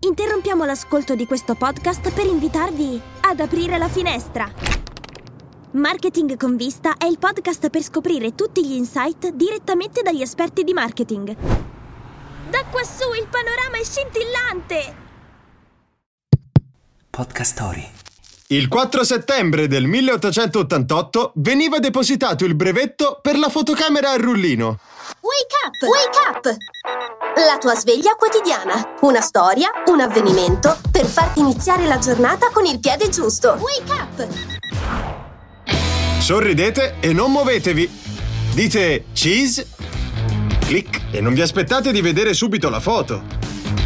Interrompiamo l'ascolto di questo podcast per invitarvi ad aprire la finestra. Marketing con vista è il podcast per scoprire tutti gli insight direttamente dagli esperti di marketing. Da quassù il panorama è scintillante! Podcast Story. Il 4 settembre del 1888 veniva depositato il brevetto per la fotocamera a rullino. Wake up! Wake up! La tua sveglia quotidiana. Una storia, un avvenimento per farti iniziare la giornata con il piede giusto. Wake up! Sorridete e non muovetevi. Dite cheese, clic e non vi aspettate di vedere subito la foto.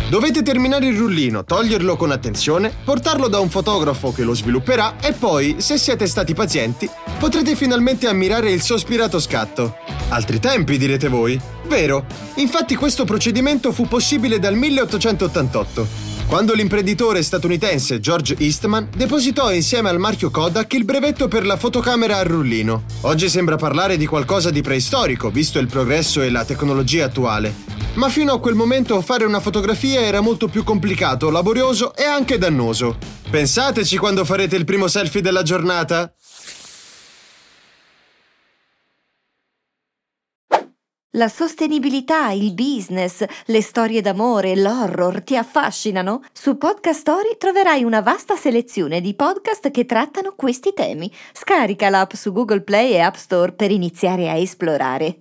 Dovete terminare il rullino, toglierlo con attenzione, portarlo da un fotografo che lo svilupperà e poi, se siete stati pazienti, potrete finalmente ammirare il sospirato scatto. Altri tempi, direte voi? Vero, infatti questo procedimento fu possibile dal 1888 quando l'imprenditore statunitense George Eastman depositò insieme al marchio Kodak il brevetto per la fotocamera a rullino. Oggi sembra parlare di qualcosa di preistorico, visto il progresso e la tecnologia attuale. Ma fino a quel momento fare una fotografia era molto più complicato, laborioso e anche dannoso. Pensateci quando farete il primo selfie della giornata. La sostenibilità, il business, le storie d'amore, l'horror ti affascinano? Su Podcast Story troverai una vasta selezione di podcast che trattano questi temi. Scarica l'app su Google Play e App Store per iniziare a esplorare.